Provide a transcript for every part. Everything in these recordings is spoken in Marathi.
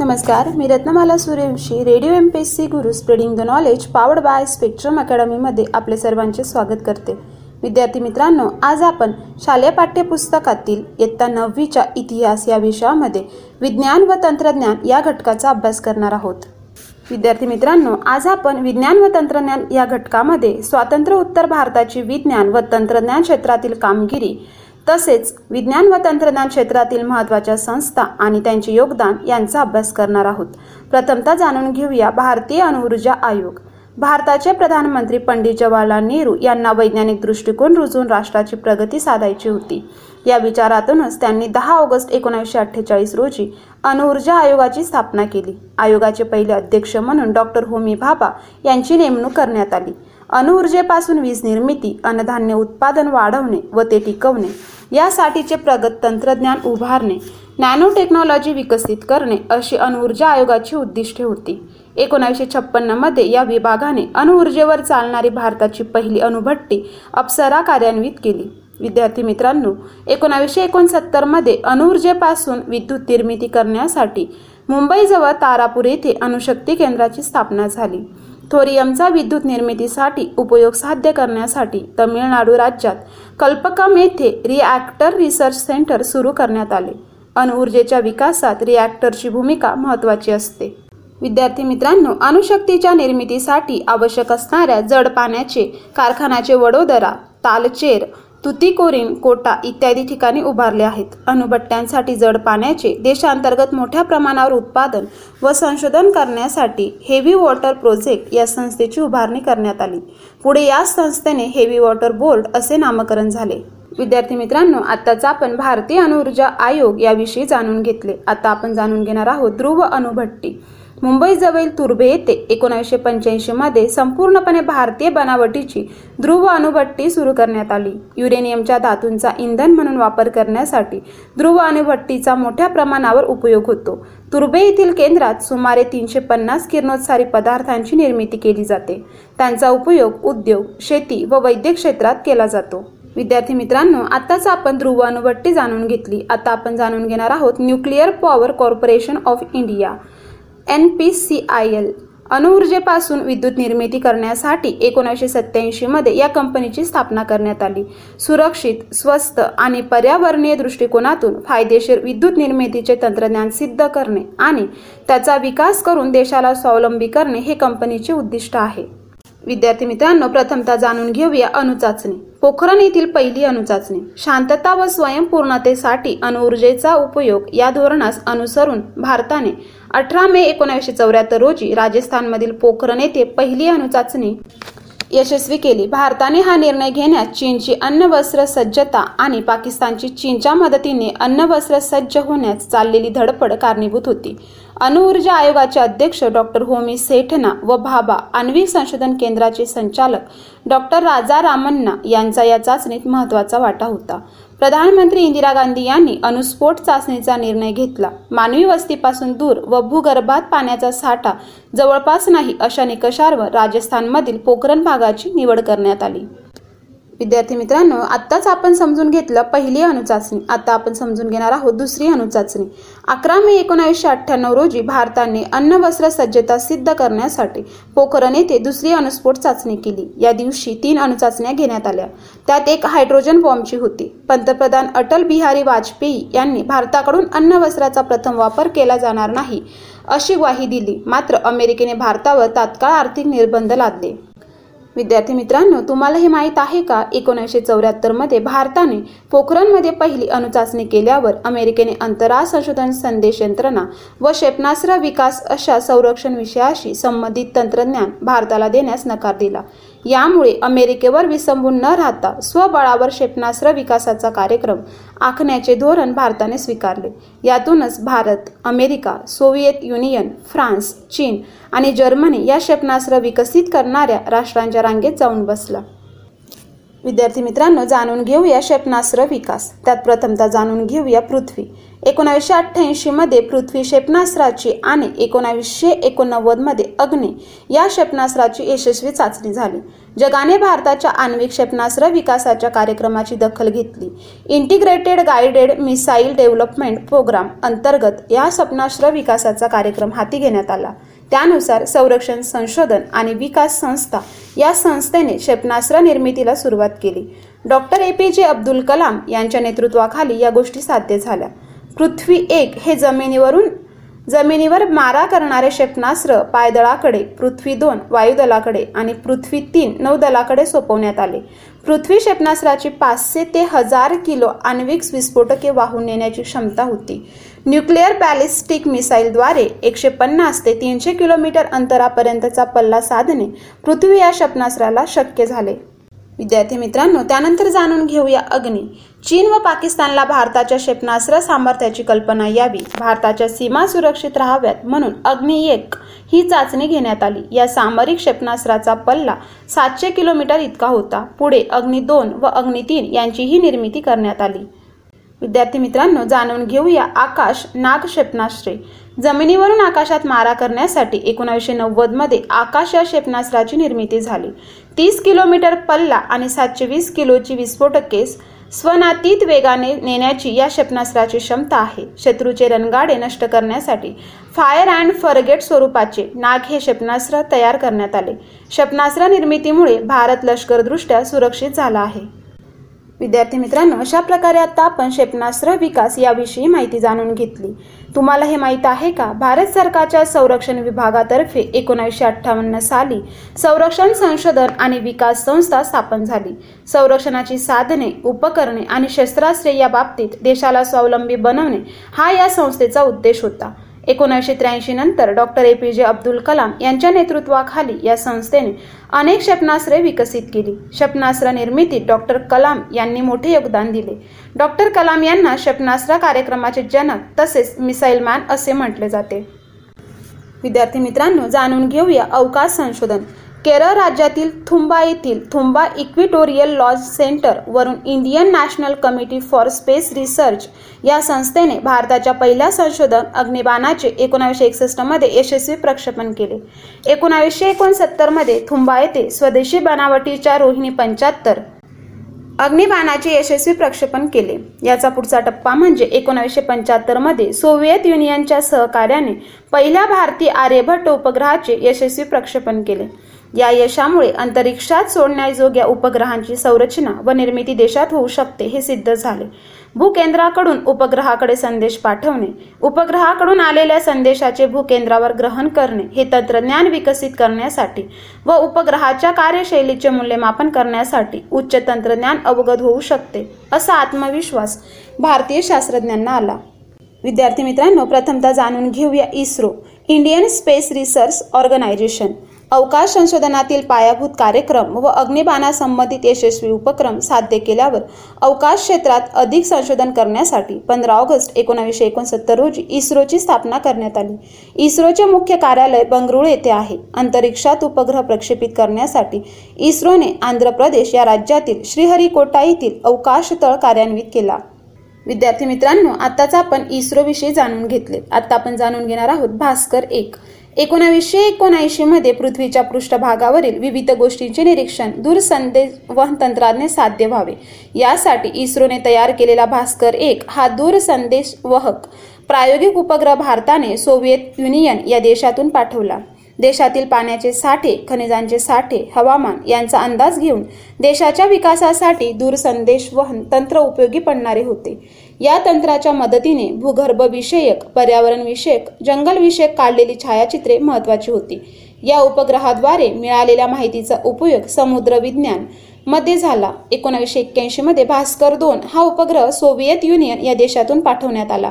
नमस्कार मी Ratnamala Suryavanshi radio M P S C Guru spreading the knowledge powered by spectrum अकॅडमीमध्ये आपले सर्वांचे स्वागत करते. विद्यार्थी मित्रांनो आज आपण शालेय पाठ्यपुस्तकातील इयत्ता नववीच्या इतिहास या विषयामध्ये विज्ञान व तंत्रज्ञान या घटकाचा अभ्यास करणार आहोत. विद्यार्थी मित्रांनो आज आपण विज्ञान व तंत्रज्ञान या घटकामध्ये स्वातंत्र्य उत्तर भारताची विज्ञान व तंत्रज्ञान क्षेत्रातील कामगिरी तसेच विज्ञान व तंत्रज्ञान क्षेत्रातील महत्त्वाच्या संस्था आणि त्यांचे योगदान यांचा अभ्यास करणार आहोत. प्रथमतः जाणून घेऊया भारतीय अणुऊर्जा आयोग. भारताचे प्रधानमंत्री पंडित जवाहरलाल नेहरू यांना वैज्ञानिक दृष्टिकोन रुजून राष्ट्राची प्रगती साधायची होती. या विचारातूनच त्यांनी दहा ऑगस्ट एकोणीसशे अठ्ठेचाळीस रोजी अणुऊर्जा आयोगाची स्थापना केली. आयोगाचे पहिले अध्यक्ष म्हणून डॉक्टर होमी भाभा यांची नेमणूक करण्यात आली. अणुऊर्जेपासून वीज निर्मिती अन्नधान्य उत्पादन वाढवणे व ते टिकवणे यासाठीचे प्रगत तंत्रज्ञान उभारणे नॅनो टेक्नॉलॉजी विकसित करणे अशी अणुऊर्जा आयोगाची उद्दिष्टे होती. एकोणीसशे छप्पन्नमध्ये या विभागाने अणुऊर्जेवर चालणारी भारताची पहिली अणुभट्टी अप्सरा कार्यान्वित केली. विद्यार्थी मित्रांनो एकोणावीसशे एकोणसत्तरमध्ये अणुऊर्जेपासून विद्युत निर्मिती करण्यासाठी मुंबईजवळ तारापूर येथे अणुशक्ती केंद्राची स्थापना झाली. थोरियमचा विद्युत निर्मितीसाठी उपयोग साध्य करण्यासाठी तमिळनाडू राज्यात कल्पकम येथे रिॲक्टर रिसर्च सेंटर सुरू करण्यात आले. अणुऊर्जेच्या विकासात रिॲक्टरची भूमिका महत्त्वाची असते. विद्यार्थी मित्रांनो अणुशक्तीच्या निर्मितीसाठी आवश्यक असणाऱ्या जड पाण्याचे कारखान्याचे वडोदरा तालचेर तुतीकोरीन कोटा इत्यादी ठिकाणी उभारले आहेत. अणुभट्ट्यांसाठी जड पाण्याचे देशांतर्गत मोठ्या प्रमाणावर उत्पादन व संशोधन करण्यासाठी हेवी वॉटर प्रोजेक्ट या संस्थेची उभारणी करण्यात आली. पुढे या संस्थेने हेवी वॉटर बोर्ड असे नामकरण झाले. विद्यार्थी मित्रांनो आताच आपण भारतीय अणुऊर्जा आयोग याविषयी जाणून घेतले. आता आपण जाणून घेणार आहोत ध्रुव अणुभट्टी. मुंबईजवळील तुर्भे येथे एकोणीसशे पंच्याऐंशीमध्ये संपूर्णपणे भारतीय बनावटीची ध्रुव अणुभट्टी सुरू करण्यात आली. युरेनियमच्या धातूंचा इंधन म्हणून वापर करण्यासाठी ध्रुव अणुभट्टीचा मोठ्या प्रमाणावर उपयोग होतो. तुर्भे येथील केंद्रात सुमारे तीनशे पन्नास किरणोत्सारी पदार्थांची निर्मिती केली जाते. त्यांचा उपयोग उद्योग शेती व वैद्यक क्षेत्रात केला जातो. विद्यार्थी मित्रांनो आताच आपण ध्रुव अणुभट्टी जाणून घेतली. आता आपण जाणून घेणार आहोत nuclear power corporation of India. N P C I L अणुऊर्जेपासून विद्युत निर्मिती करण्यासाठी एकोणीसशे सत्त्याऐंशीमध्ये या कंपनीची स्थापना करण्यात आली. सुरक्षित स्वस्त आणि पर्यावरणीय दृष्टिकोनातून फायदेशीर विद्युत निर्मितीचे तंत्रज्ञान सिद्ध करणे आणि त्याचा विकास करून देशाला स्वावलंबी करणे हे कंपनीचे उद्दिष्ट आहे. विद्यार्थी मित्रांनो प्रथमतः जाणून घेऊया अणुचाचणी. पोखरण येथील पहिली अणुचाचणी शांतता व स्वयंपूर्णतेसाठी अणुऊर्जेचा उपयोग या धोरणास अनुसरून भारताने अठरा मे एकोणीसशे चौऱ्याहत्तर रोजी राजस्थानमधील पोखरण येथे पहिली अणुचाचणी यशस्वी केली. भारताने हा निर्णय घेण्यास चीनची अन्न वस्त्र सज्जता आणि पाकिस्तानची चीनच्या मदतीने अन्न वस्त्र सज्ज होण्यास चाललेली धडपड कारणीभूत होती. अणुऊर्जा आयोगाचे अध्यक्ष डॉक्टर होमी सेठना व भाभा आण्विक संशोधन केंद्राचे संचालक डॉक्टर राजा रामन्ना यांचा या चाचणीत महत्त्वाचा वाटा होता. प्रधानमंत्री इंदिरा गांधी यांनी अणुस्फोट चाचणीचा निर्णय घेतला. मानवी वस्तीपासून दूर व भूगर्भात पाण्याचा साठा जवळपास नाही अशा निकषावर राजस्थानमधील पोखरण भागाची निवड करण्यात आली. विद्यार्थी मित्रांनो आत्ताच आपण समजून घेतलं पहिली अणुचाचणी आता आपण समजून घेणार आहोत दुसरी अणुचाचणी अकरा मे एकोणावीसशे अठ्ठ्याण्णव रोजी भारताने अन्न वस्त्र सज्जता सिद्ध करण्यासाठी पोखरण येथे दुसरी अणुस्फोट चाचणी केली. या दिवशी तीन अणुचाचण्या घेण्यात आल्या. त्यात एक हायड्रोजन बॉम्बची होती. पंतप्रधान अटल बिहारी वाजपेयी यांनी भारताकडून अन्न वस्त्राचा प्रथम वापर केला जाणार नाही अशी ग्वाही दिली. मात्र अमेरिकेने भारतावर तात्काळ आर्थिक निर्बंध लादले. विद्यार्थी मित्रांनो तुम्हाला हे माहीत आहे का? एकोणीसशे चौऱ्याहत्तरमध्ये भारताने पोखरणमध्ये पहिली अणुचाचणी केल्यावर अमेरिकेने अंतराळ संशोधन संदेश यंत्रणा व क्षेपणास्त्र विकास अशा संरक्षण विषयाशी संबंधित तंत्रज्ञान भारताला देण्यास नकार दिला. यामुळे अमेरिकेवर विसंबून न राहता स्वबळावर क्षेपणास्त्र विकासाचा कार्यक्रम आखण्याचे धोरण भारताने स्वीकारले. यातूनच Bharat America Soviet Union France चीन आणि जर्मनी या क्षेपणास्त्र विकसित करणाऱ्या राष्ट्रांच्या रांगेत जाऊन बसला. विद्यार्थी मित्रांनो जाणून घेऊया क्षेपणास्त्र विकास. त्यात प्रथमतः जाणून घेऊया पृथ्वी. एकोणावीसशे अठ्ठ्याऐंशीमध्ये पृथ्वी क्षेपणास्त्राची आणि एकोणावीसशे एकोणनव्वदमध्ये अग्नी या क्षेपणास्त्राची यशस्वी चाचणी झाली. जगाने भारताच्या आण्विक क्षेपणास्त्र विकासाच्या कार्यक्रमाची दखल घेतली. Integrated guided missile development programme अंतर्गत या क्षेपणास्त्र विकासाचा कार्यक्रम हाती घेण्यात आला. त्यानुसार संरक्षण संशोधन आणि विकास संस्था या संस्थेने क्षेपणास्त्र निर्मितीला सुरुवात केली. डॉक्टर ए पी जे अब्दुल कलाम यांच्या नेतृत्वाखाली या गोष्टी साध्य झाल्या. पृथ्वी एक हे जमिनीवरून जमिनीवर मारा करणारे क्षेपणास्त्र पायदळाकडे पृथ्वी दोन वायुदलाकडे आणि पृथ्वी तीन नौदलाकडे सोपवण्यात आले. पृथ्वी क्षेपणास्त्राची पाचशे ते हजार किलो आण्विक विस्फोटके वाहून नेण्याची क्षमता होती. न्यूक्लिअर बॅलिस्टिक मिसाईलद्वारे एकशे पन्नास ते तीनशे किलोमीटर अंतरापर्यंतचा पल्ला साधणे पृथ्वी या क्षेपणास्त्राला शक्य झाले. विद्यार्थी मित्रांनो त्यानंतर जाणून घेऊया अग्नी. चीन व पाकिस्तानला भारताच्या क्षेपणास्त्र सामर्थ्याची कल्पना यावी. भारताच्या सीमा सुरक्षित राहाव्यात म्हणून अग्नी एक ही चाचणी घेण्यात आली. या सामरिक क्षेपणास्त्राचा पल्ला सातशे किलोमीटर इतका होता. पुढे अग्नी दोन व अग्नी तीन यांचीही निर्मिती करण्यात आली. विद्यार्थी मित्रांनो जाणून घेऊया आकाश नाग क्षेपणास्त्रे. जमिनीवरून आकाशात मारा करण्यासाठी एकोणावीसशे नव्वदमध्ये आकाश या क्षेपणास्त्राची निर्मिती झाली. तीस किलोमीटर पल्ला आणि सातशे वीस किलोची विस्फोटके स्वनातीत वेगाने नेण्याची या क्षेपणास्त्राची क्षमता आहे. शत्रूचे रणगाडे नष्ट करण्यासाठी फायर अँड फरगेट स्वरूपाचे नाग हे क्षेपणास्त्र तयार करण्यात आले. क्षेपणास्त्र निर्मितीमुळे भारत लष्करदृष्ट्या सुरक्षित झाला आहे. विद्यार्थी मित्रांनो अशा प्रकारे आता आपण क्षेपणास्त्र विकास याविषयी माहिती जाणून घेतली. तुम्हाला हे माहीत आहे का? भारत सरकारच्या संरक्षण विभागातर्फे एकोणीसशे अठ्ठावन्न साली संरक्षण संशोधन आणि विकास संस्था स्थापन झाली. संरक्षणाची साधने उपकरणे आणि शस्त्रास्त्रे या बाबतीत देशाला स्वावलंबी बनवणे हा या संस्थेचा उद्देश होता. एकोणीसशे त्र्याऐंशी नंतर डॉक्टर ए पी जे अब्दुल कलाम यांच्या नेतृत्वाखाली या संस्थेने अनेक क्षेपणास्त्रे विकसित केली. क्षेपणास्त्र निर्मितीत डॉक्टर कलाम यांनी मोठे योगदान दिले. डॉक्टर कलाम यांना क्षेपणास्त्र कार्यक्रमाचे जनक तसेच मिसाईल मॅन असे म्हटले जाते. विद्यार्थी मित्रांनो जाणून घेऊया अवकाश संशोधन. केरळ राज्यातील थुंबा येथील थुंबा इक्विटोरियल लॉज सेंटर वरून Indian national committee for space research या संस्थेने भारताच्या पहिल्या संशोधन अग्निबाणाचे एकोणावीसशे एकसष्टमध्ये यशस्वी प्रक्षेपण केले. एकोणावीसशे एकोणसत्तर थुंबा येथे स्वदेशी बनावटीच्या रोहिणी पंच्याहत्तर अग्निबाणाचे यशस्वी प्रक्षेपण केले. याचा पुढचा टप्पा म्हणजे एकोणावीसशे पंच्याहत्तरमध्ये सोव्हिएत युनियनच्या सहकार्याने पहिल्या भारतीय आर्यभट्ट उपग्रहाचे यशस्वी प्रक्षेपण केले. या यशामुळे अंतरिक्षात सोडण्याजोग्या उपग्रहांची संरचना व निर्मिती देशात होऊ शकते हे सिद्ध झाले. भूकेंद्राकडून उपग्रहाकडे संदेश पाठवणे उपग्रहाकडून आलेल्या संदेशाचे भूकेंद्रावर ग्रहण करणे हे तंत्रज्ञान विकसित करण्यासाठी व उपग्रहाच्या कार्यशैलीचे मूल्यमापन करण्यासाठी उच्च तंत्रज्ञान अवगत होऊ शकते असा आत्मविश्वास भारतीय शास्त्रज्ञांना आला. विद्यार्थी मित्रांनो प्रथमतः जाणून घेऊया ISRO Indian space research organisation. अवकाश संशोधनातील पायाभूत कार्यक्रम व अग्निबाणासंबंधित यशस्वी उपक्रम साध्य केल्यावर अवकाश क्षेत्रात अधिक संशोधन करण्यासाठी पंधरा ऑगस्ट एकोणावीसशे एकोणसत्तर रोजी इस्रोची स्थापना करण्यात आली. इस्रोचे मुख्य कार्यालय बंगळुरू येथे आहे. अंतरिक्षात उपग्रह प्रक्षेपित करण्यासाठी इस्रोने आंध्र प्रदेश या राज्यातील श्रीहरिकोटा येथील अवकाश तळ कार्यान्वित केला. विद्यार्थी मित्रांनो आताच आपण इस्रोविषयी जाणून घेतले. आता आपण जाणून घेणार आहोत भास्कर एक. एकोणावीसशे एकोणऐंशीमध्ये पृथ्वीच्या पृष्ठभागावरील विविध गोष्टींचे निरीक्षण दूरसंदेश वहन तंत्राने साध्य व्हावे. यासाठी इस्रोने तयार केलेला भास्कर एक हा दूरसंदेश वाहक प्रायोगिक उपग्रह भारताने सोव्हिएत युनियन या देशातून पाठवला. देशातील पाण्याचे साठे खनिजांचे साठे हवामान यांचा अंदाज घेऊन देशाच्या विकासासाठी दूरसंदेश वहन तंत्र उपयोगी पडणारे होते. या तंत्राच्या मदतीने भूगर्भविषयक पर्यावरणविषयक जंगलविषयक काढलेली छायाचित्रे महत्वाची होती. या उपग्रहाद्वारे मिळालेल्या माहितीचा उपयोग समुद्र विज्ञानमध्ये झाला. एकोणीसशे एक्क्याऐंशी मध्ये भास्कर दोन हा उपग्रह सोव्हिएत युनियन या देशातून पाठवण्यात आला.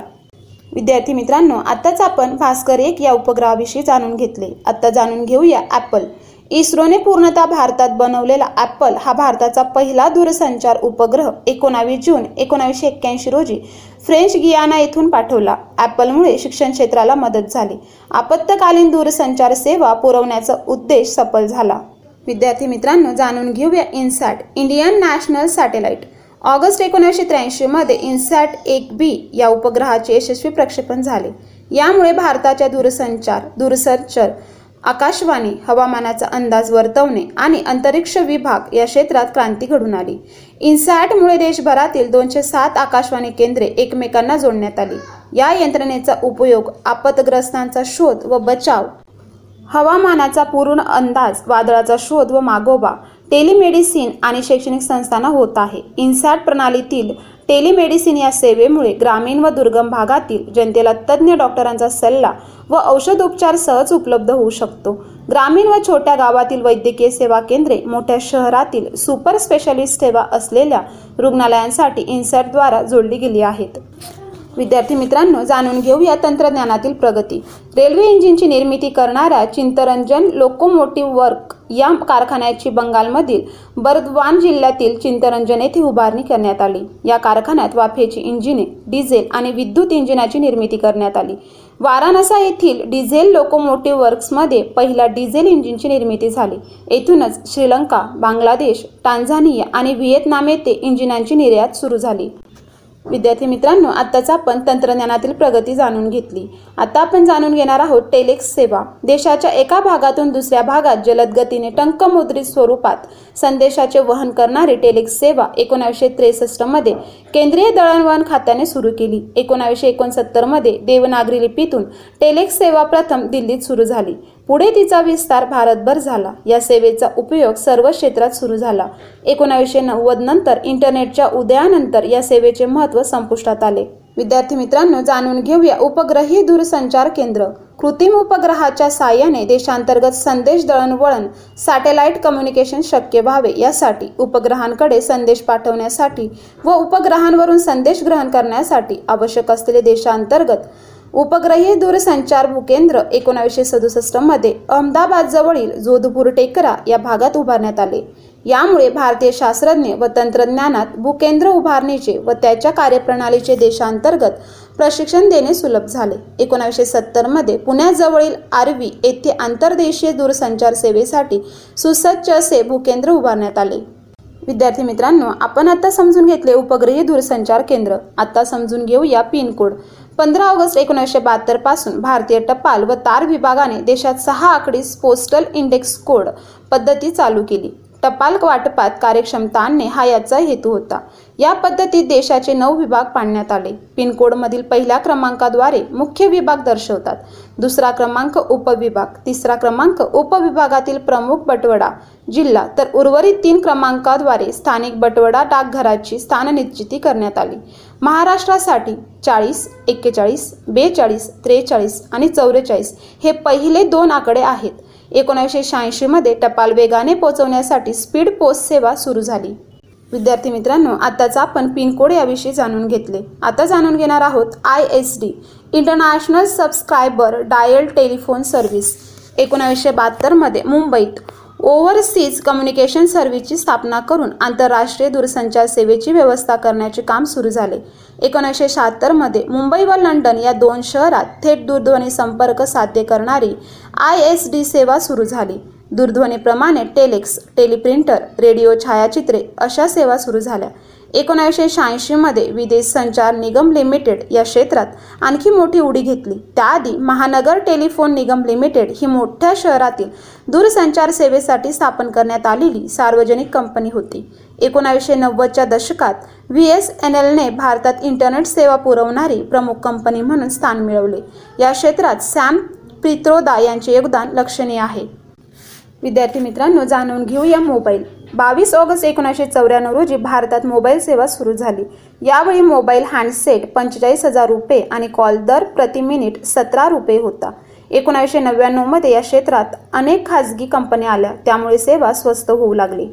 विद्यार्थी मित्रांनो आताच आपण भास्कर एक या उपग्रहाविषयी जाणून घेतले. आता जाणून घेऊया ऍपल इस्रोने पूर्णतः भारतात बनवलेला ॲपल हा भारताचा पहिला दूरसंचार उपग्रह एकोणावीस जून एकोणावीसशे एक्क्याऐंशी रोजी फ्रेंच गियाना येथून पाठवला. ॲपलमुळे शिक्षण क्षेत्राला मदत झाली. आपत्कालीन दूरसंचार सेवा पुरवण्याचा उद्देश सफल झाला. विद्यार्थी मित्रांनो जाणून घेऊया INSAT Indian national satellite. August एकोणीसशे त्र्याऐंशीमध्ये इन्सॅट एक बी या उपग्रहाचे यशस्वी प्रक्षेपण झाले. यामुळे भारताच्या दूरसंचार दूरसंचार आकाशवाणी हवामानाचा अंदाज वर्तवणे आणि अंतरिक्ष विभाग या क्षेत्रात क्रांती घडून आली. इन्सॅटमुळे देशभरातील दोनशे सात आकाशवाणी केंद्रे एकमेकांना जोडण्यात आली. या यंत्रणेचा उपयोग आपतग्रस्तांचा शोध व बचाव हवामानाचा पूर्ण अंदाज वादळाचा शोध व मागोबा टेलिमेडिसिन आणि शैक्षणिक संस्थांना होत आहे. इन्सॅट प्रणालीतील टेलिमेडिसिन या सेवेमुळे ग्रामीण व दुर्गम भागातील जनतेला तज्ज्ञ डॉक्टरांचा सल्ला व औषधोपचार सहज उपलब्ध होऊ शकतो. ग्रामीण व छोट्या गावातील वैद्यकीय सेवा केंद्रे मोठ्या शहरातील सुपर स्पेशालिस्ट सेवा असलेल्या रुग्णालयांसाठी इन्सर्टद्वारा जोडली गेली आहेत. विद्यार्थी मित्रांनो जाणून घेऊया तंत्रज्ञानातील प्रगती. रेल्वे इंजिनची निर्मिती करणाऱ्या चिंतरंजन लोकोमोटिव्ह वर्क या कारखान्याची बंगालमधील बर्दवान जिल्ह्यातील चिंतरंजन येथे उभारणी करण्यात आली. या कारखान्यात वाफेची इंजिने डिझेल आणि विद्युत इंजिनाची निर्मिती करण्यात आली. वाराणसा येथील डिझेल लोकोमोटिव्ह वर्क्समध्ये पहिल्या डिझेल इंजिनची निर्मिती झाली. येथूनच श्रीलंका बांगलादेश टांझानिया आणि व्हिएतनाम येथे इंजिनांची निर्यात सुरू झाली. विद्यार्थी मित्रांनो आत्ताच आपण तंत्रज्ञानातील प्रगती जाणून घेतली. आता आपण जाणून घेणार आहोत टेलेक्स सेवा. देशाच्या एका भागातून दुसऱ्या भागात जलद गतीने टंकमुद्रित स्वरूपात संदेशाचे वहन करणारी टेलेक्स सेवा एकोणावीसशे त्रेसष्टमध्ये केंद्रीय दळणवहन खात्याने सुरू केली. एकोणावीसशे एकोणसत्तरमध्ये देवनागरी लिपीतून टेलेक्स सेवा प्रथम दिल्लीत सुरू झाली. पुढे तिचा विस्तार भारतभर झाला. या सेवेचा उपयोग सर्व क्षेत्रात सुरू झाला. एकोणावीसशे नव्वद नंतर इंटरनेटच्या उदयानंतर या सेवेचे महत्त्व संपुष्टात आले. विद्यार्थी मित्रांनो जाणून घेऊया उपग्रही दूरसंचार केंद्र. कृत्रिम उपग्रहाच्या साहाय्याने देशांतर्गत संदेश दळणवळण सॅटेलाइट कम्युनिकेशन शक्य व्हावे यासाठी उपग्रहांकडे संदेश पाठवण्यासाठी व उपग्रहांवरून संदेश ग्रहण करण्यासाठी आवश्यक असलेले देशांतर्गत उपग्रही दूरसंचार भूकेंद्र एकोणावीसशे सदुसष्टमध्ये अहमदाबाद जवळील जोधपूर टेकरा या भागात उभारण्यात आले. यामुळे भारतीय शास्त्रज्ञ व तंत्रज्ञानात भूकेंद्र उभारणीचे व त्याच्या कार्यप्रणालीचे देशांतर्गत प्रशिक्षण देणे सुलभ झाले. एकोणावीसशे सत्तरमध्ये पुण्याजवळील आरवी येथे आंतरदेशीय दूरसंचार सेवेसाठी सुसज्ज असे भूकेंद्र उभारण्यात आले. विद्यार्थी मित्रांनो आपण आता समजून घेतले उपग्रही दूरसंचार केंद्र. आता समजून घेऊया पिनकोड. पंधरा ऑगस्ट एकोणीसशे बहात्तरपासून भारतीय टपाल व तार विभागाने देशात सहा आकडी पोस्टल इंडेक्स कोड पद्धती चालू केली. टपाल वाटपात कार्यक्षमता आणणे हा याचा हेतू होता. या पद्धतीत देशाचे नऊ विभाग पाडण्यात आले. पिनकोडमधील पहिल्या क्रमांकाद्वारे मुख्य विभाग दर्शवतात. दुसरा क्रमांक उपविभाग तिसरा क्रमांक उपविभागातील प्रमुख बटवडा जिल्हा तर उर्वरित तीन क्रमांकाद्वारे स्थानिक बटवडा डाकघराची स्थाननिश्चिती करण्यात आली. महाराष्ट्रासाठी चाळीस एक्केचाळीस बेचाळीस त्रेचाळीस आणि चौवेचाळीस हे पहिले दोन आकडे आहेत. एकोणीसशे शहाऐंशीमध्ये टपाल वेगाने पोहोचवण्यासाठी स्पीड पोस्ट सेवा सुरू झाली. विद्यार्थी मित्रांनो आताच आपण पिनकोड याविषयी जाणून घेतले. आता जाणून घेणार आहोत I S D international subscriber dial telephone service एकोणावीसशे बहात्तरमध्ये मुंबईत. ओव्हरसीज कम्युनिकेशन सर्व्हिसची स्थापना करून आंतरराष्ट्रीय दूरसंचार सेवेची व्यवस्था करण्याचे काम सुरू झाले. एकोणीसशे शहात्तरमध्ये मुंबई व लंडन या दोन शहरात थेट दूरध्वनी संपर्क साध्य करणारी आय एस डी सेवा सुरू झाली. दूरध्वनीप्रमाणे टेलेक्स टेलिप्रिंटर रेडिओ छायाचित्रे अशा सेवा सुरू झाल्या. एकोणीसशे शहाऐंशीमध्ये विदेश संचार निगम लिमिटेड या क्षेत्रात आणखी मोठी उडी घेतली. त्याआधी महानगर टेलिफोन निगम लिमिटेड ही मोठ्या शहरातील दूरसंचार सेवेसाठी स्थापन करण्यात आलेली सार्वजनिक कंपनी होती. एकोणावीसशे नव्वदच्या दशकात व्ही एस एन एलने भारतात इंटरनेट सेवा पुरवणारी प्रमुख कंपनी म्हणून स्थान मिळवले. या क्षेत्रात सॅम पित्रोदा यांचे योगदान लक्षणीय आहे. विद्यार्थी मित्रांनो जाणून घेऊया मोबाईल. बावीस ऑगस्ट एकोणीसशे चौऱ्याण्णव रोजी भारतात मोबाईल सेवा सुरू झाली. यावेळी मोबाईल हँडसेट पंचेचाळीस हजार रुपये आणि कॉल दर प्रति मिनिट सतरा रुपये होता. एकोणीसशे नव्याण्णवमध्ये या क्षेत्रात अनेक खाजगी कंपन्या आल्या. त्यामुळे सेवा स्वस्त होऊ लागली.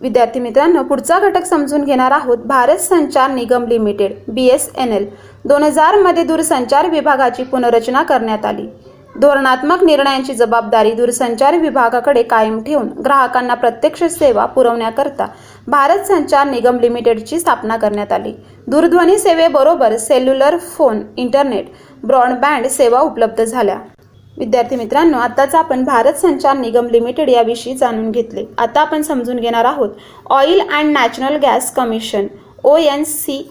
विद्यार्थी मित्रांनो पुढचा घटक समजून घेणार आहोत Bharat Sanchar Nigam limited B S N L. दोन हजारमध्ये दूरसंचार विभागाची पुनर्रचना करण्यात आली. धोरणात्मक निर्णयांची जबाबदारी दूरसंचार विभागाकडे कायम ठेवून ग्राहकांना प्रत्यक्ष सेवा पुरवण्याकरता भारत संचार निगम लिमिटेडची स्थापना करण्यात आली. दूरध्वनी सेवेबरोबर सेल्युलर फोन इंटरनेट ब्रॉडबँड सेवा उपलब्ध झाल्या. विद्यार्थी मित्रांनो आताच आपण भारत संचार निगम लिमिटेड याविषयी जाणून घेतले. आता आपण समजून घेणार आहोत oil and natural gas commission O N C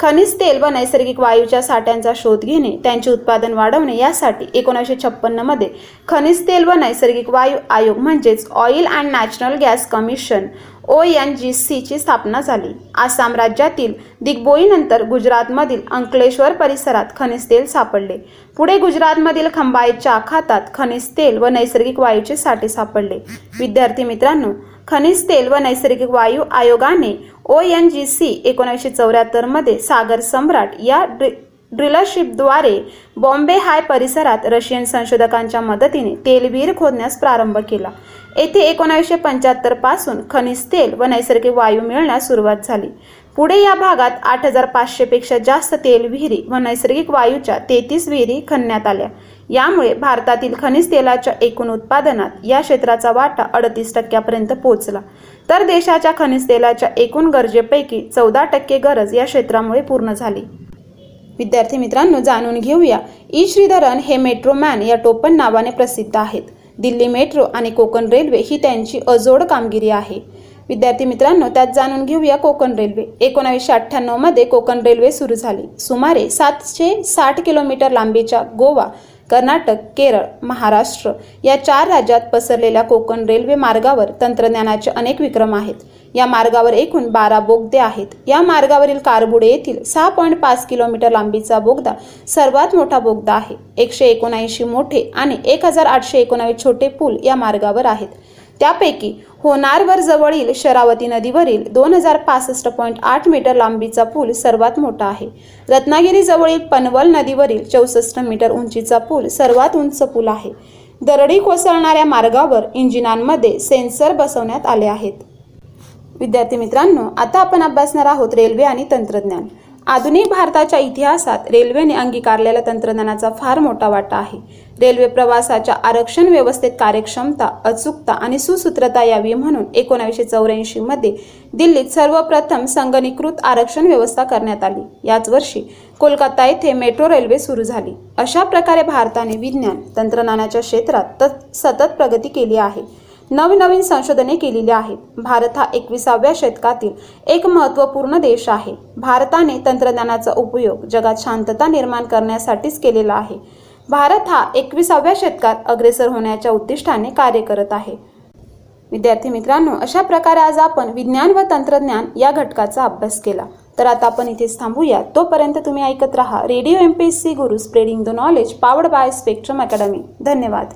खनिज तेल व नैसर्गिक वायूच्या साठ्यांचा शोध घेणे त्यांचे उत्पादन वाढवणे यासाठी एकोणीसशे छप्पन्नमध्ये खनिज तेल व नैसर्गिक वायू आयोग म्हणजेच oil and natural gas commission O N G सीची स्थापना झाली. आसाम राज्यातील दिग्बोईनंतर गुजरातमधील अंकलेश्वर परिसरात खनिज तेल सापडले. पुढे गुजरातमधील खंबाईच्या आखातात खनिज तेल व नैसर्गिक वायूचे साठे सापडले. विद्यार्थी मित्रांनो खनिज तेल व नैसर्गिक वायू आयोगाने ओ एन जी सी एकोणीसशे चौऱ्याहत्तरमध्ये सागर सम्राट या ड्रिलरशिपद्वारे बॉम्बे हाय परिसरात रशियन संशोधकांच्या मदतीने तेलविहीर खोदण्यास प्रारंभ केला. येथे एकोणीसशे पंच्याहत्तरपासून खनिज तेल व नैसर्गिक वायू मिळण्यास सुरुवात झाली. पुढे या भागात आठ हजार पाचशे पेक्षा जास्त तेल विहिरी व नैसर्गिक वायूच्या तेहतीस विहिरी खणण्यात आल्या. यामुळे भारतातील खनिज तेलाच्या एकूण उत्पादनात या क्षेत्राचा वाटा अडतीस टक्क्यापर्यंत पोहोचला. तर देशाच्या खनिज तेलाच्या एकूण गरजेपैकी चौदा टक्के गरज या क्षेत्रामुळे पूर्ण झाली. विद्यार्थी मित्रांनो जाणून घेऊया. ई. श्रीधरन हे मेट्रो मॅन या टोपण नावाने प्रसिद्ध आहेत. दिल्ली मेट्रो आणि कोकण रेल्वे ही त्यांची अजोड कामगिरी आहे. विद्यार्थी मित्रांनो त्यात जाणून घेऊया कोकण रेल्वे. एकोणावीसशे अठ्ठ्याण्णवमध्ये कोकण रेल्वे सुरू झाली. सुमारे सातशे साठ किलोमीटर लांबीच्या गोवा कर्नाटक केरळ महाराष्ट्र या चार राज्यात पसरलेल्या कोकण रेल्वे मार्गावर तंत्रज्ञानाचे अनेक विक्रम आहेत. या मार्गावर एकूण बारा बोगदे आहेत. या मार्गावरील कारबुडे येथील सहा पॉईंट पाच किलोमीटर लांबीचा बोगदा सर्वात मोठा बोगदा आहे. एकशे एकोणऐंशी मोठे आणि एक हजार आठशे एकोणावीस छोटे पूल या मार्गावर आहेत. त्यापैकी होणारवर जवळील शरावती नदीवरील दोन हजार पासष्ट पॉईंट आठ मीटर लांबीचा पूल सर्वात मोठा आहे. रत्नागिरी जवळील पनवल नदीवरील चौसष्ट मीटर उंचीचा पूल सर्वात उंच पूल आहे. दरडी कोसळणाऱ्या मार्गावर इंजिनांमध्ये सेन्सर बसवण्यात आले आहेत. विद्यार्थी मित्रांनो आता आपण अभ्यासणार आहोत रेल्वे आणि तंत्रज्ञान. आधुनिक भारताच्या इतिहासात रेल्वेने अंगीकारलेल्या तंत्रज्ञानाचा फार मोठा वाटा आहे. रेल्वे प्रवासाच्या आरक्षण व्यवस्थेत कार्यक्षमता अचूकता आणि सुसूत्रता यावी म्हणून एकोणावीसशे चौऱ्याऐंशी मध्ये दिल्लीत सर्वप्रथम संगणीकृत आरक्षण व्यवस्था करण्यात आली. याच वर्षी कोलकाता येथे मेट्रो रेल्वे सुरू झाली. अशा प्रकारे भारताने विज्ञान तंत्रज्ञानाच्या क्षेत्रात सतत प्रगती केली आहे. नवनवीन संशोधने केलेली आहेत. भारत हा एकविसाव्या शतकातील एक महत्त्वपूर्ण देश आहे. भारताने तंत्रज्ञानाचा उपयोग जगात शांतता निर्माण करण्यासाठीच केलेला आहे. भारत हा एकविसाव्या शतकात अग्रेसर होण्याच्या उद्दिष्टाने कार्य करत आहे. विद्यार्थी मित्रांनो अशा प्रकारे आज आपण विज्ञान व तंत्रज्ञान या घटकाचा अभ्यास केला. तर आता आपण इथेच थांबूया तोपर्यंत तुम्ही ऐकत राहा radio M P S C Guru spreading the knowledge powered by spectrum academy. धन्यवाद.